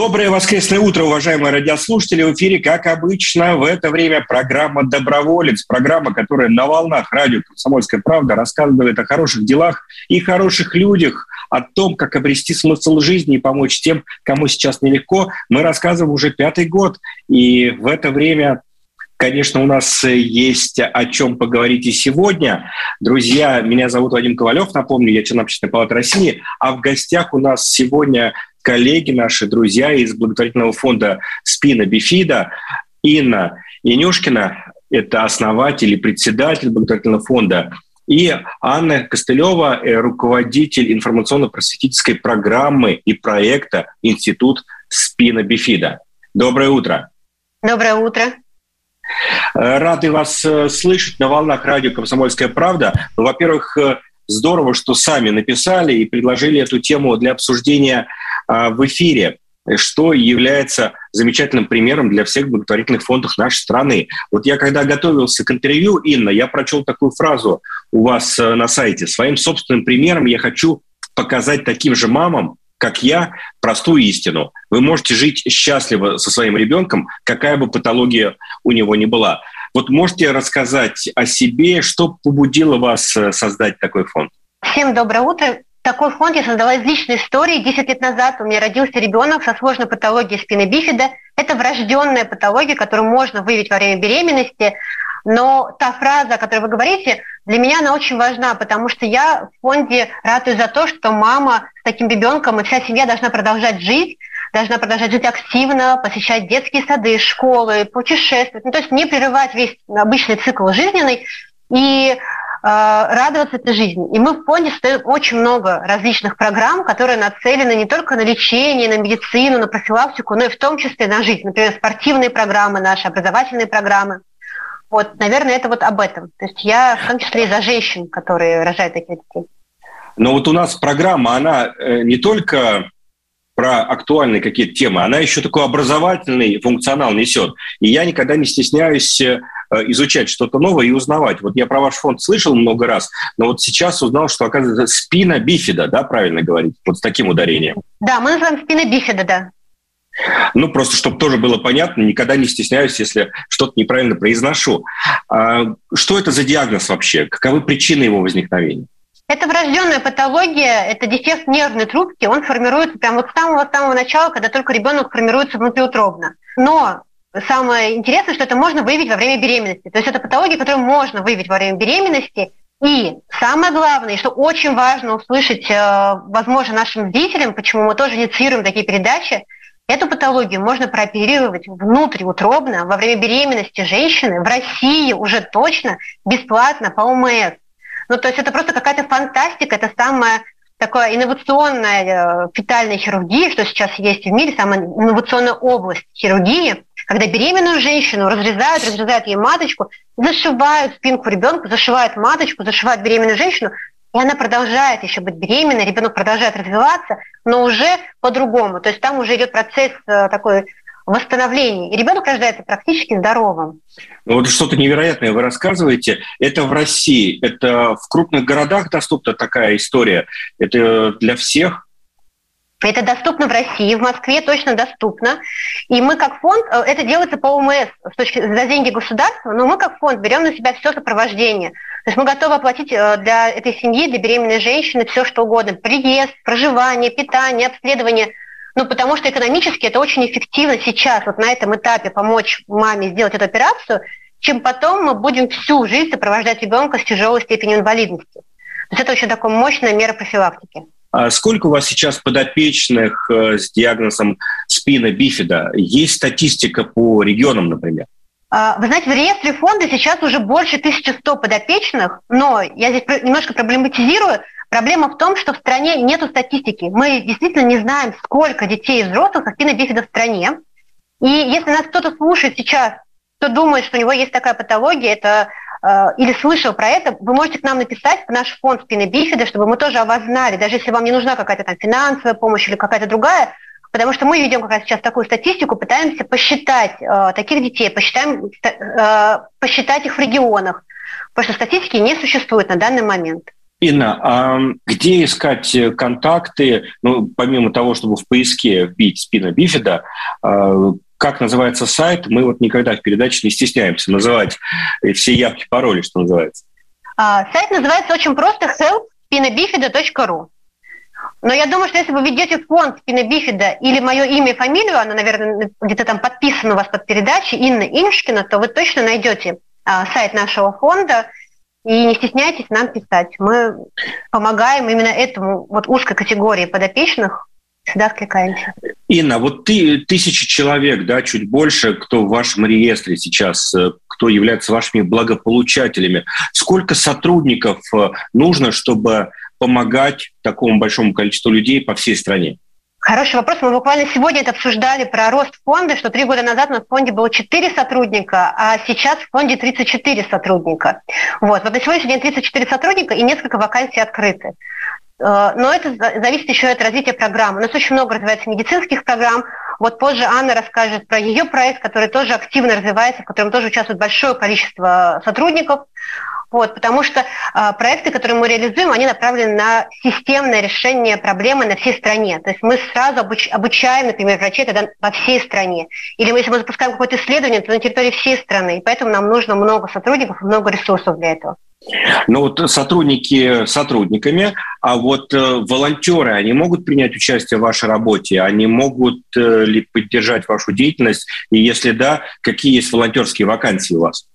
Доброе воскресное утро, уважаемые радиослушатели. В эфире, как обычно, в это время программа «Доброволец». Программа, которая на волнах радио «Комсомольская правда» рассказывает о хороших делах и хороших людях, о том, как обрести смысл жизни и помочь тем, кому сейчас нелегко. Мы рассказываем уже пятый год. И в это время Конечно, у нас есть о чем поговорить и сегодня. Друзья, меня зовут Вадим Ковалев, напомню, я член Общественной палаты России, а в гостях у нас сегодня коллеги, наши друзья из благотворительного фонда «Спина Бифида». Инна Янюшкина – это основатель и председатель благотворительного фонда. И Анна Костылева, э, руководитель информационно-просветительской программы и проекта «Институт Спина Бифида». Доброе утро. Доброе утро. Э, рады вас э, слышать на волнах радио «Комсомольская правда». Во-первых, здорово, что сами написали и предложили эту тему для обсуждения в эфире что является замечательным примером для всех благотворительных фондов нашей страны. Вот я когда готовился к интервью, Инна, я прочел такую фразу у вас э, на сайте. Своим собственным примером я хочу показать таким же мамам, как я, простую истину. Вы можете жить счастливо со своим ребенком, какая бы патология у него ни была. Вот можете рассказать о себе, что побудило вас э, создать такой фонд? Всем доброе утро. Такой фонд я создала из личной истории. Десять лет назад у меня родился ребенок со сложной патологией спины бифида. Это врожденная патология, которую можно выявить во время беременности. Но та фраза, о которой вы говорите, для меня она очень важна, потому что я в фонде ратую за то, что мама с таким ребенком и вся семья должна продолжать жить, должна продолжать жить активно, посещать детские сады, школы, путешествовать. Ну, то есть не прерывать весь обычный цикл жизненный. И радоваться этой жизни. И мы в фонде стоим очень много различных программ, которые нацелены не только на лечение, на медицину, на профилактику, но и в том числе на жизнь. Например, спортивные программы наши, образовательные программы. Вот, наверное, это вот об этом. То есть я в том числе и за женщин, которые рожают таких детей. Но вот у нас программа, она э, не только про актуальные какие-то темы, она еще такой образовательный функционал несет. И я никогда не стесняюсь э, изучать что-то новое и узнавать. Вот я про ваш фонд слышал много раз, но вот сейчас узнал, что, оказывается, спина бифида, да, правильно говорить, вот с таким ударением. Да, мы называем спина бифида, да. Ну, просто чтобы тоже было понятно, никогда не стесняюсь, если что-то неправильно произношу. А что это за диагноз вообще? Каковы причины его возникновения? Это врожденная патология, это дефект нервной трубки, он формируется прямо вот с самого-самого начала, когда только ребенок формируется внутриутробно. Но самое интересное, что это можно выявить во время беременности. То есть это патология, которую можно выявить во время беременности. И самое главное, что очень важно услышать, э, возможно, нашим зрителям, почему мы тоже инициируем такие передачи, Эту патологию можно прооперировать внутриутробно во время беременности женщины в России уже точно бесплатно по ОМС. Ну, то есть это просто какая-то фантастика, это самая такая инновационная э, фетальная хирургия, что сейчас есть в мире, самая инновационная область хирургии, когда беременную женщину разрезают, разрезают ей маточку, зашивают спинку ребенка, зашивают маточку, зашивают беременную женщину, и она продолжает еще быть беременной, ребенок продолжает развиваться, но уже по-другому. То есть там уже идет процесс э, такой восстановлении. И ребенок рождается практически здоровым. Ну, вот что-то невероятное вы рассказываете. Это в России, это в крупных городах доступна такая история. Это для всех? Это доступно в России, в Москве точно доступно. И мы как фонд, э, это делается по ОМС с точки, за деньги государства, но мы как фонд берем на себя все сопровождение. То есть мы готовы оплатить э, для этой семьи, для беременной женщины все что угодно. Приезд, проживание, питание, обследование – ну, потому что экономически это очень эффективно сейчас, вот на этом этапе помочь маме сделать эту операцию, чем потом мы будем всю жизнь сопровождать ребенка с тяжелой степенью инвалидности. То есть это очень такая мощная мера профилактики. А сколько у вас сейчас подопечных э, с диагнозом спина бифида? Есть статистика по регионам, например? А, вы знаете, в реестре фонда сейчас уже больше 1100 подопечных, но я здесь немножко проблематизирую. Проблема в том, что в стране нет статистики. Мы действительно не знаем, сколько детей и взрослых активно бифида в стране. И если нас кто-то слушает сейчас, кто думает, что у него есть такая патология, это э, или слышал про это, вы можете к нам написать в наш фонд спины бифида, чтобы мы тоже о вас знали, даже если вам не нужна какая-то там финансовая помощь или какая-то другая, потому что мы ведем как раз сейчас такую статистику, пытаемся посчитать э, таких детей, посчитаем, э, посчитать их в регионах, потому что статистики не существует на данный момент. Инна, а где искать контакты, ну, помимо того, чтобы в поиске вбить спина бифида, а, как называется сайт, мы вот никогда в передаче не стесняемся называть все явки, пароли, что называется. А, сайт называется очень просто help.spinabifida.ru. Но я думаю, что если вы ведете фонд спинобифида или мое имя и фамилию, она, наверное, где-то там подписана у вас под передачей, Инна Иншкина, то вы точно найдете а, сайт нашего фонда, и не стесняйтесь нам писать. Мы помогаем именно этому вот узкой категории подопечных, всегда откликаемся. Инна, вот ты тысячи человек, да, чуть больше, кто в вашем реестре сейчас, э, кто является вашими благополучателями. Сколько сотрудников э, нужно, чтобы помогать такому большому количеству людей по всей стране? Хороший вопрос. Мы буквально сегодня это обсуждали про рост фонда, что три года назад у нас в фонде было 4 сотрудника, а сейчас в фонде 34 сотрудника. Вот. Вот на сегодняшний день 34 сотрудника и несколько вакансий открыты. Э, но это зависит еще от развития программы. У нас очень много развивается медицинских программ. Вот позже Анна расскажет про ее проект, который тоже активно развивается, в котором тоже участвует большое количество сотрудников. Вот, потому что э, проекты, которые мы реализуем, они направлены на системное решение проблемы на всей стране. То есть мы сразу обуч, обучаем, например, врачей тогда во всей стране. Или мы, если мы запускаем какое-то исследование, то на территории всей страны. И поэтому нам нужно много сотрудников много ресурсов для этого. Ну вот сотрудники сотрудниками, а вот э, волонтеры, они могут принять участие в вашей работе? Они могут э, ли поддержать вашу деятельность? И если да, какие есть волонтерские вакансии у вас?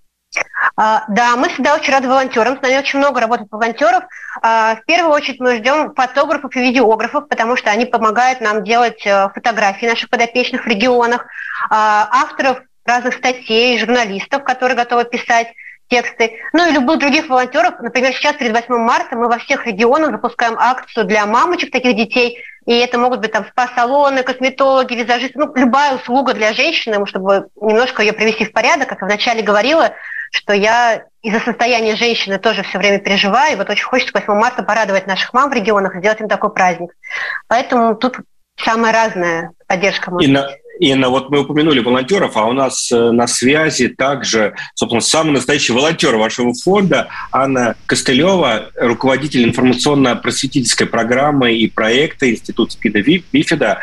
А, да, мы всегда очень рады волонтерам. С нами очень много работает волонтеров. А, в первую очередь мы ждем фотографов и видеографов, потому что они помогают нам делать э, фотографии наших подопечных в регионах, а, авторов разных статей, журналистов, которые готовы писать тексты, ну и любых других волонтеров. Например, сейчас перед 8 марта мы во всех регионах запускаем акцию для мамочек таких детей, и это могут быть там спа-салоны, косметологи, визажисты, ну, любая услуга для женщины, чтобы немножко ее привести в порядок, как я вначале говорила, что я из-за состояния женщины тоже все время переживаю, и вот очень хочется 8 марта порадовать наших мам в регионах, сделать им такой праздник. Поэтому тут самая разная поддержка. Может и, на, Инна, вот мы упомянули волонтеров, а у нас э, на связи также, собственно, самый настоящий волонтер вашего фонда Анна Костылева, руководитель информационно-просветительской программы и проекта Института СПИДа Бифида.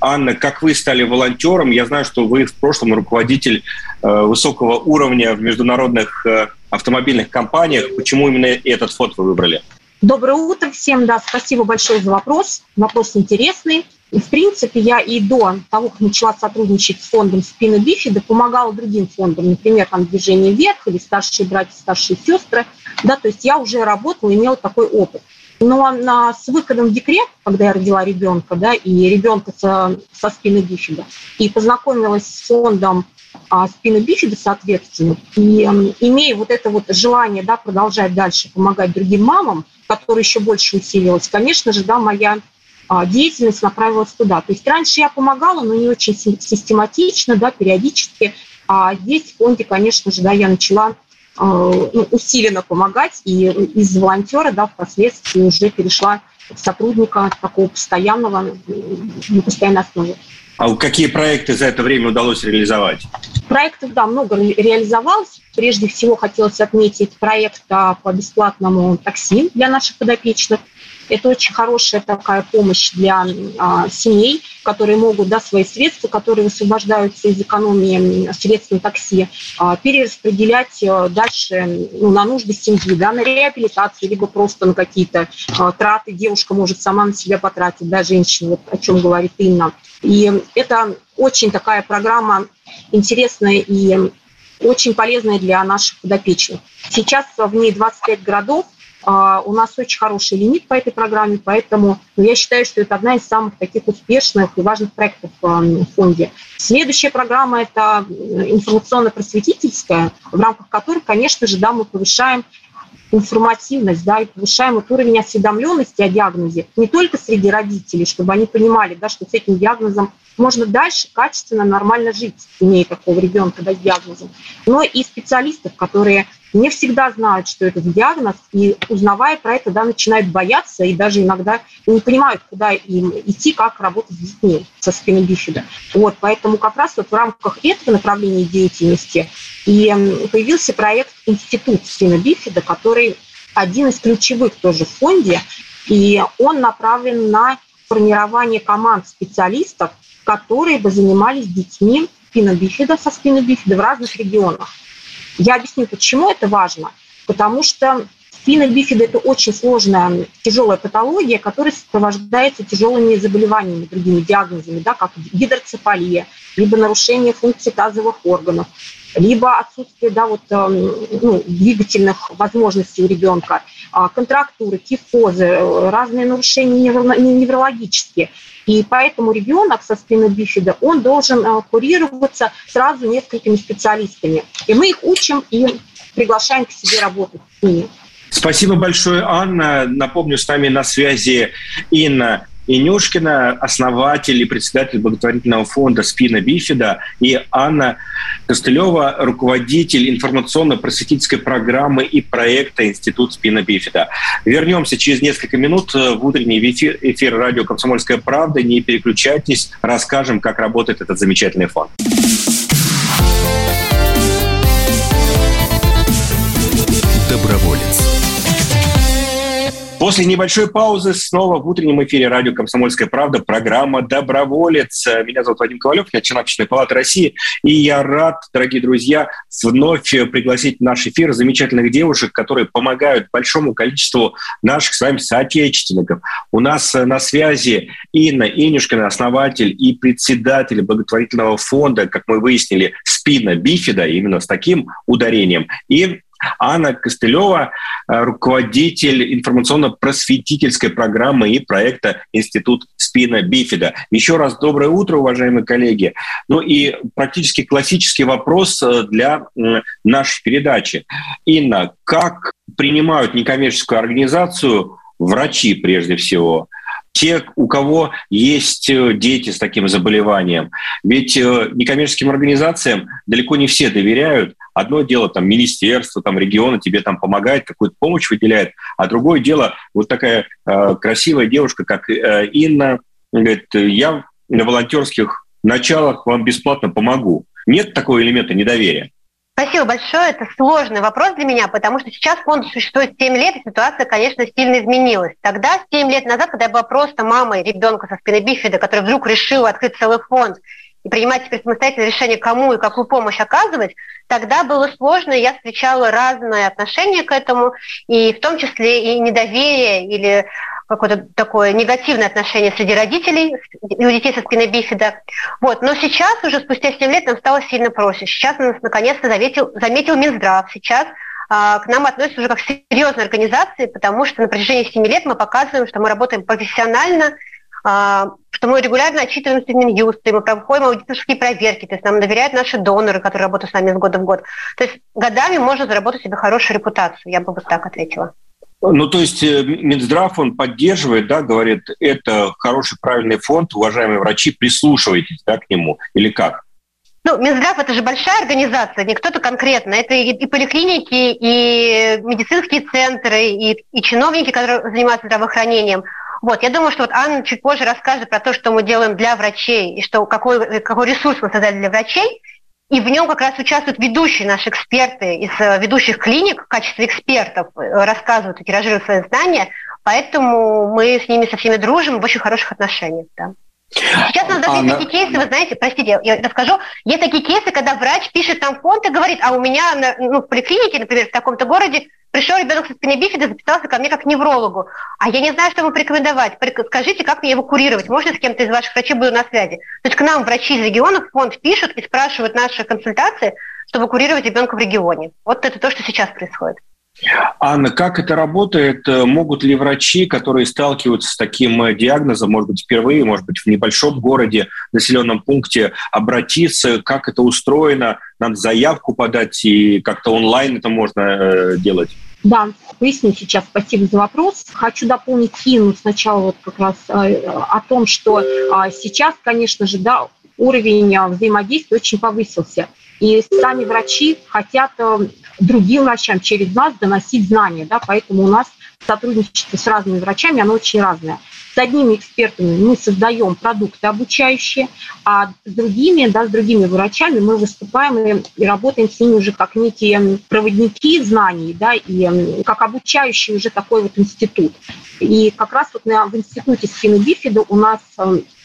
Анна, как вы стали волонтером? Я знаю, что вы в прошлом руководитель э, высокого уровня в международных э, автомобильных компаниях. Почему именно этот фонд вы выбрали? Доброе утро всем, да, спасибо большое за вопрос. Вопрос интересный. И, в принципе, я и до того, как начала сотрудничать с фондом Спина Бифида, помогала другим фондам, например, там «Движение вверх» или «Старшие братья, старшие сестры». Да, то есть я уже работала, имела такой опыт. Но на, с выходом в декрет, когда я родила ребенка, да, и ребенка со, со спины бифида, и познакомилась с фондом а, спины бифида, соответственно, и э, имея вот это вот желание, да, продолжать дальше помогать другим мамам, которое еще больше усилилось, конечно же, да, моя деятельность направилась туда. То есть раньше я помогала, но не очень систематично, да, периодически. А здесь в фонде, конечно же, да, я начала а, ну, усиленно помогать, и из волонтера, да, впоследствии уже перешла в сотрудника такого постоянного, на постоянной основе. А какие проекты за это время удалось реализовать? Проектов, да, много реализовалось. Прежде всего хотелось отметить проект по бесплатному такси для наших подопечных – это очень хорошая такая помощь для а, семей, которые могут да, свои средства, которые высвобождаются из экономии средств на такси, а, перераспределять а, дальше ну, на нужды семьи, да, на реабилитацию, либо просто на какие-то а, траты девушка может сама на себя потратить, да, женщина, вот, о чем говорит Инна. И это очень такая программа интересная и очень полезная для наших подопечных. Сейчас в ней 25 городов, у нас очень хороший лимит по этой программе, поэтому ну, я считаю, что это одна из самых таких успешных и важных проектов а, в фонде. Следующая программа – это информационно-просветительская, в рамках которой, конечно же, да, мы повышаем информативность, да, и повышаем вот уровень осведомленности о диагнозе не только среди родителей, чтобы они понимали, да, что с этим диагнозом можно дальше качественно, нормально жить, имея такого ребенка да, с диагнозом, но и специалистов, которые не всегда знают, что это диагноз, и узнавая про это, да, начинают бояться и даже иногда не понимают, куда им идти, как работать с детьми со спины бифида. Вот, поэтому как раз вот в рамках этого направления деятельности и появился проект «Институт спины бифида», который один из ключевых тоже в фонде, и он направлен на формирование команд специалистов, которые бы занимались детьми спинобифида со спинобифида в разных регионах. Я объясню, почему это важно. Потому что спинобифида – это очень сложная, тяжелая патология, которая сопровождается тяжелыми заболеваниями, другими диагнозами, да, как гидроцефалия, либо нарушение функции тазовых органов, либо отсутствие да, вот, эм, ну, двигательных возможностей у ребенка, а, контрактуры, кифозы, э, разные нарушения неврологические. И поэтому ребенок со спиной бифида, он должен э, курироваться сразу несколькими специалистами. И мы их учим и приглашаем к себе работать с ними. Спасибо большое, Анна. Напомню, с нами на связи Инна Инюшкина, основатель и председатель благотворительного фонда «Спина Бифида», и Анна Костылева, руководитель информационно-просветительской программы и проекта «Институт Спина Бифида». Вернемся через несколько минут в утренний эфир, эфир радио «Комсомольская правда». Не переключайтесь, расскажем, как работает этот замечательный фонд. После небольшой паузы снова в утреннем эфире радио «Комсомольская правда» программа «Доброволец». Меня зовут Вадим Ковалев, я член Общественной палаты России, и я рад, дорогие друзья, вновь пригласить в наш эфир замечательных девушек, которые помогают большому количеству наших с вами соотечественников. У нас на связи Инна Инюшкина, основатель и председатель благотворительного фонда, как мы выяснили, спина бифида, именно с таким ударением, и Анна Костылева, э, руководитель информационно-просветительской программы и проекта «Институт спина бифида». Еще раз доброе утро, уважаемые коллеги. Ну и практически классический вопрос э, для нашей передачи. Инна, как принимают некоммерческую организацию врачи прежде всего – те, у кого есть э, дети с таким заболеванием. Ведь некоммерческим организациям далеко не все доверяют. Одно дело, там, министерство, там, региона тебе там помогает, какую-то помощь выделяет, а другое дело, вот такая э, красивая девушка, как э, Инна, говорит, я на волонтерских началах вам бесплатно помогу. Нет такого элемента недоверия. Спасибо большое. Это сложный вопрос для меня, потому что сейчас фонд существует 7 лет, и ситуация, конечно, сильно изменилась. Тогда, 7 лет назад, когда я была просто мамой ребенка со спины бифида, который вдруг решил открыть целый фонд и принимать теперь самостоятельное решение, кому и какую помощь оказывать, тогда было сложно, и я встречала разное отношение к этому, и в том числе и недоверие или какое-то такое негативное отношение среди родителей у детей со спиной бифида. Вот. Но сейчас, уже спустя 7 лет, нам стало сильно проще. Сейчас нас наконец-то заметил, заметил Минздрав. Сейчас а, к нам относятся уже как к серьезной организации, потому что на протяжении 7 лет мы показываем, что мы работаем профессионально, что мы регулярно отчитываемся в Минюсте, мы проходим аудиторские проверки, то есть нам доверяют наши доноры, которые работают с нами с года в год. То есть годами можно заработать себе хорошую репутацию, я бы вот так ответила. Ну, то есть э, Минздрав, он поддерживает, да, говорит, это хороший, правильный фонд, уважаемые врачи, прислушивайтесь, да, к нему, или как? Ну, Минздрав – это же большая организация, не кто-то конкретно. Это и, и поликлиники, и медицинские центры, и, и чиновники, которые занимаются здравоохранением. Вот, я думаю, что вот Анна чуть позже расскажет про то, что мы делаем для врачей, и что, какой, какой ресурс мы создали для врачей. И в нем как раз участвуют ведущие наши эксперты из э, ведущих клиник в качестве экспертов, э, рассказывают и тиражируют свои знания, поэтому мы с ними со всеми дружим в очень хороших отношениях. Да. Сейчас у нас даже есть такие кейсы, вы знаете, простите, я расскажу, есть такие кейсы, когда врач пишет там фонд и говорит, а у меня ну, в поликлинике, например, в таком-то городе пришел ребенок со спиной бифида, записался ко мне как к неврологу, а я не знаю, что ему порекомендовать. Скажите, как мне его курировать? Можно с кем-то из ваших врачей буду на связи? То есть к нам врачи из регионов фонд пишут и спрашивают наши консультации, чтобы курировать ребенка в регионе. Вот это то, что сейчас происходит. Анна, как это работает? Могут ли врачи, которые сталкиваются с таким э, диагнозом, может быть, впервые, может быть, в небольшом городе, населенном пункте, обратиться? Как это устроено? Надо заявку подать, и как-то онлайн это можно э, делать? Да, поясню сейчас. Спасибо за вопрос. Хочу дополнить Инну сначала вот как раз э, о том, что сейчас, конечно же, да, уровень взаимодействия очень повысился. И сами врачи хотят другим врачам через нас доносить знания, да, поэтому у нас сотрудничество с разными врачами, оно очень разное. С одними экспертами мы создаем продукты обучающие, а с другими, да, с другими врачами мы выступаем и, и работаем с ними уже как некие проводники знаний, да, и как обучающий уже такой вот институт. И как раз вот на, в институте спины бифида у нас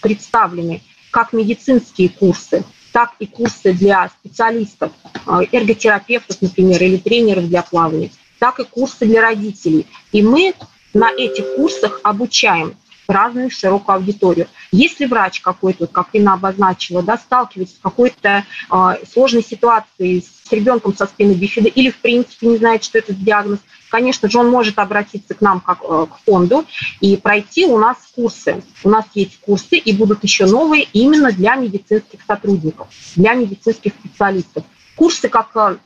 представлены как медицинские курсы, так и курсы для специалистов, э, эрготерапевтов, например, или тренеров для плавания, так и курсы для родителей. И мы на этих курсах обучаем разную широкую аудиторию. Если врач какой-то, как Инна обозначила, да, сталкивается с какой-то э, сложной ситуацией с ребенком со спины бифида или, в принципе, не знает, что это диагноз, конечно же, он может обратиться к нам как э, к фонду и пройти у нас курсы. У нас есть курсы и будут еще новые именно для медицинских сотрудников, для медицинских специалистов. Курсы как э,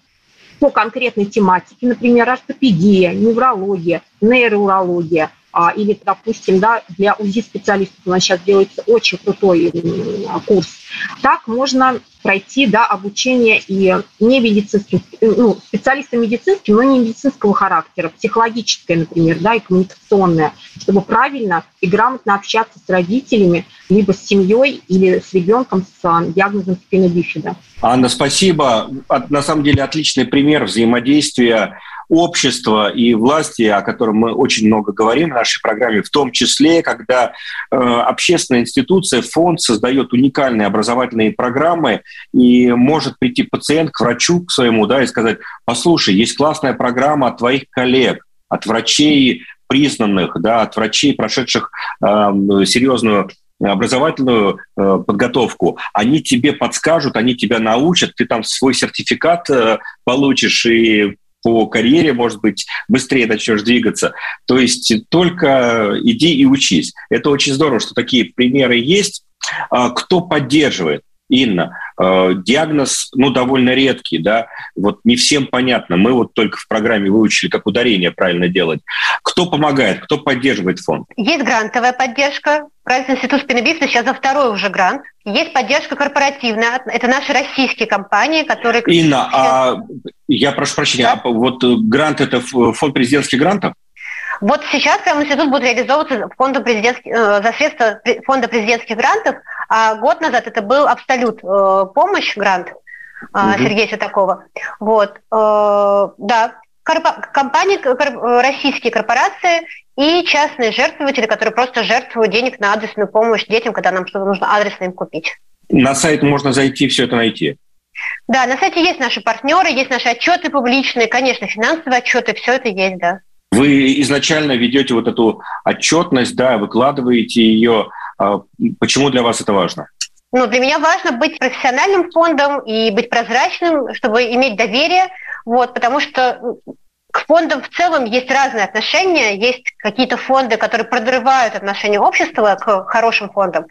по конкретной тематике, например, ортопедия, неврология, нейроурология – а, или, допустим, да, для УЗИ-специалистов у нас сейчас делается очень крутой курс. Так можно пройти да, обучение и не медицинским, ну, специалистам медицинским, но не медицинского характера, психологическое, например, да, и коммуникационное, чтобы правильно и грамотно общаться с родителями, либо с семьей или с ребенком с а, диагнозом спины бифида. Анна, спасибо. На самом деле отличный пример взаимодействия общества и власти, о котором мы очень много говорим в нашей программе, в том числе, когда э, общественная институция, фонд создает уникальные образовательные программы, и может прийти пациент к врачу к своему, да, и сказать, послушай, есть классная программа от твоих коллег, от врачей признанных, да, от врачей, прошедших э, серьезную образовательную э, подготовку, они тебе подскажут, они тебя научат, ты там свой сертификат э, получишь и по карьере, может быть, быстрее начнешь двигаться. То есть только иди и учись. Это очень здорово, что такие примеры есть. А, кто поддерживает? Инна, э, диагноз, ну, довольно редкий, да, вот не всем понятно. Мы вот только в программе выучили, как ударение правильно делать. Кто помогает, кто поддерживает фонд? Есть грантовая поддержка. Правительный институт спинобивства сейчас за второй уже грант. Есть поддержка корпоративная. Это наши российские компании, которые... Инна, а я прошу прощения, да? а вот грант – это фонд президентских грантов? Вот сейчас прямо институт будет реализовываться фондом президентских, э, за средства фонда президентских грантов, а год назад это был Абсолют э, помощь грант угу. Сергея Светакова. Вот, э, да, компании, российские корпорации и частные жертвователи, которые просто жертвуют денег на адресную помощь детям, когда нам что-то нужно адресно им купить. На сайт можно зайти, все это найти. Да, на сайте есть наши партнеры, есть наши отчеты публичные, конечно, финансовые отчеты, все это есть, да. Вы изначально ведете вот эту отчетность, да, выкладываете ее. А почему для вас это важно? Ну, для меня важно быть профессиональным фондом и быть прозрачным, чтобы иметь доверие, вот, потому что к фондам в целом есть разные отношения. Есть какие-то фонды, которые подрывают отношение общества к хорошим фондам.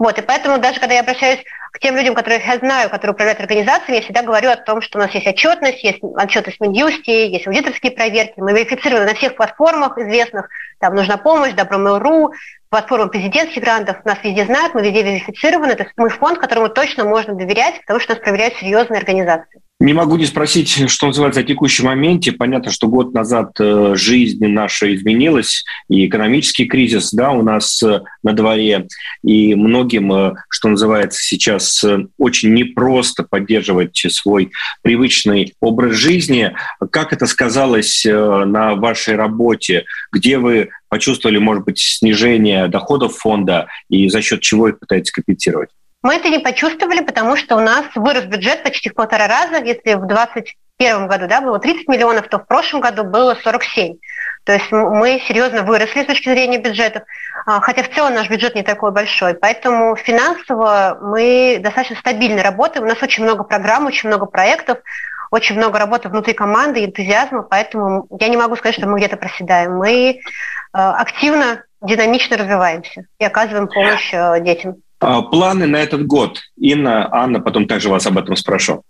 Вот, и поэтому даже когда я обращаюсь к тем людям, которых я знаю, которые управляют организациями, я всегда говорю о том, что у нас есть отчетность, есть отчетность в Минюсте, есть аудиторские проверки, мы верифицированы на всех платформах известных, там нужна помощь, Добро.Mail.ru, платформа президентских грантов, нас везде знают, мы везде верифицированы, то есть мы фонд, которому точно можно доверять, потому что нас проверяют серьезные организации. Не могу не спросить, что называется, о текущем моменте. Понятно, что год назад э, жизнь наша изменилась, и экономический кризис да, у нас э, на дворе, и многим, э, что называется, сейчас очень непросто поддерживать свой привычный образ жизни. Как это сказалось на вашей работе? Где вы почувствовали, может быть, снижение доходов фонда, и за счет чего их пытаетесь компенсировать? Мы это не почувствовали, потому что у нас вырос бюджет почти в полтора раза. Если в 2021 году да, было 30 миллионов, то в прошлом году было 47. То есть мы серьезно выросли с точки зрения бюджетов, а, хотя в целом наш бюджет не такой большой. Поэтому финансово мы достаточно стабильно работаем. У нас очень много программ, очень много проектов, очень много работы внутри команды, энтузиазма, поэтому я не могу сказать, что мы где-то проседаем. Мы а, активно, динамично развиваемся и оказываем помощь а, детям. А, планы на этот год. Инна, Анна, потом также вас об этом спрошу.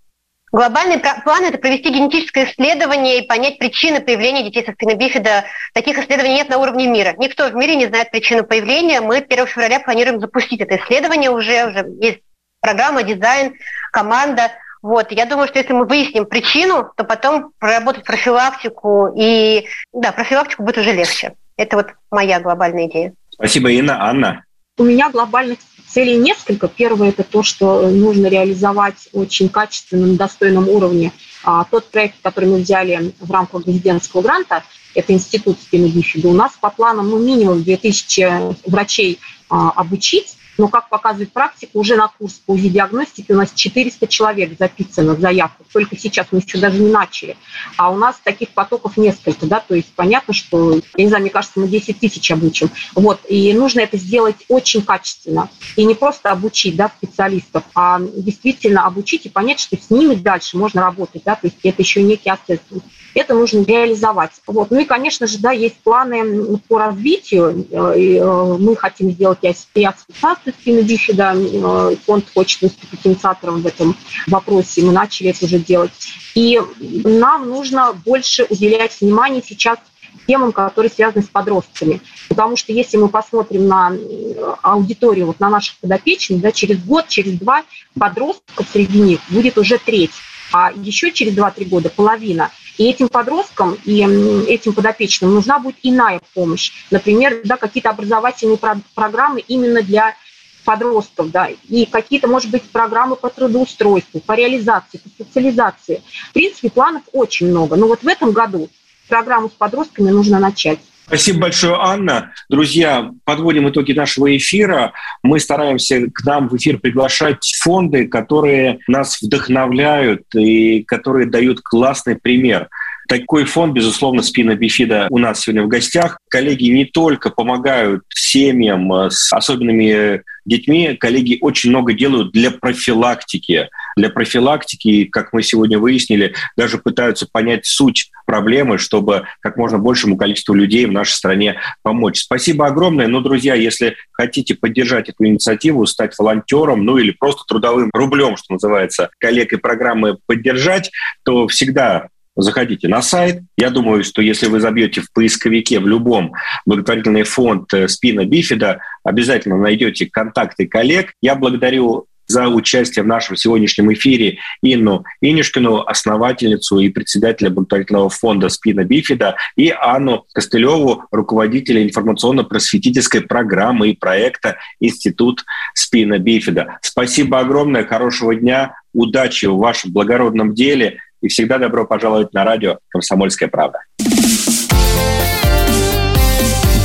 Глобальный план – это провести генетическое исследование и понять причины появления детей со спины бифида. Таких исследований нет на уровне мира. Никто в мире не знает причину появления. Мы 1 февраля планируем запустить это исследование уже. Уже есть программа, дизайн, команда. Вот. Я думаю, что если мы выясним причину, то потом проработать профилактику и да, профилактику будет уже легче. Это вот моя глобальная идея. Спасибо, Инна. Анна? У меня глобальных целей несколько. Первое – это то, что нужно реализовать очень качественно, на достойном уровне а, тот проект, который мы взяли в рамках президентского гранта, это институт спины бифида. У нас по планам ну, минимум 2000 врачей а, обучить, но, как показывает практика, уже на курс по УЗИ-диагностике у нас 400 человек записано в заявку. Только сейчас мы еще даже не начали. А у нас таких потоков несколько, да, то есть понятно, что, я не знаю, мне кажется, мы 10 тысяч обучим. Вот, и нужно это сделать очень качественно. И не просто обучить, да, специалистов, а действительно обучить и понять, что с ними дальше можно работать, да, то есть это еще некий ассессмент. Это нужно реализовать. Вот. Ну и, конечно же, да, есть планы по развитию. Э, мы хотим сделать и ассоциацию Константина Бифеда. Э, фонд хочет выступить инициатором в этом вопросе. Мы начали это уже делать. И нам нужно больше уделять внимание сейчас темам, которые связаны с подростками. Потому что если мы посмотрим на э, аудиторию, вот на наших подопечных, да, через год, через два подростков среди них будет уже треть, а еще через 2-3 года половина. И этим подросткам и этим подопечным нужна будет иная помощь. Например, да, какие-то образовательные про- программы именно для подростков, да, и какие-то, может быть, программы по трудоустройству, по реализации, по социализации. В принципе, планов очень много. Но вот в этом году программу с подростками нужно начать. Спасибо большое, Анна. Друзья, подводим итоги нашего эфира. Мы стараемся к нам в эфир приглашать фонды, которые нас вдохновляют и которые дают классный пример. Такой фонд, безусловно, спина бифида у нас сегодня в гостях. Коллеги не только помогают семьям э, с особенными детьми, коллеги очень много делают для профилактики. Для профилактики, как мы сегодня выяснили, даже пытаются понять суть проблемы, чтобы как можно большему количеству людей в нашей стране помочь. Спасибо огромное. Ну, друзья, если хотите поддержать эту инициативу, стать волонтером, ну или просто трудовым рублем, что называется, коллег и программы поддержать, то всегда заходите на сайт. Я думаю, что если вы забьете в поисковике в любом благотворительный фонд э, спина бифида, обязательно найдете контакты коллег. Я благодарю за участие в нашем сегодняшнем эфире Инну Инюшкину, основательницу и председателя благотворительного фонда «Спина Бифида», и Анну Костылеву, руководителя информационно-просветительской программы и проекта «Институт Спина Бифида». Спасибо огромное, хорошего дня, удачи в вашем благородном деле – и всегда добро пожаловать на радио «Комсомольская правда».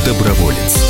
Доброволец.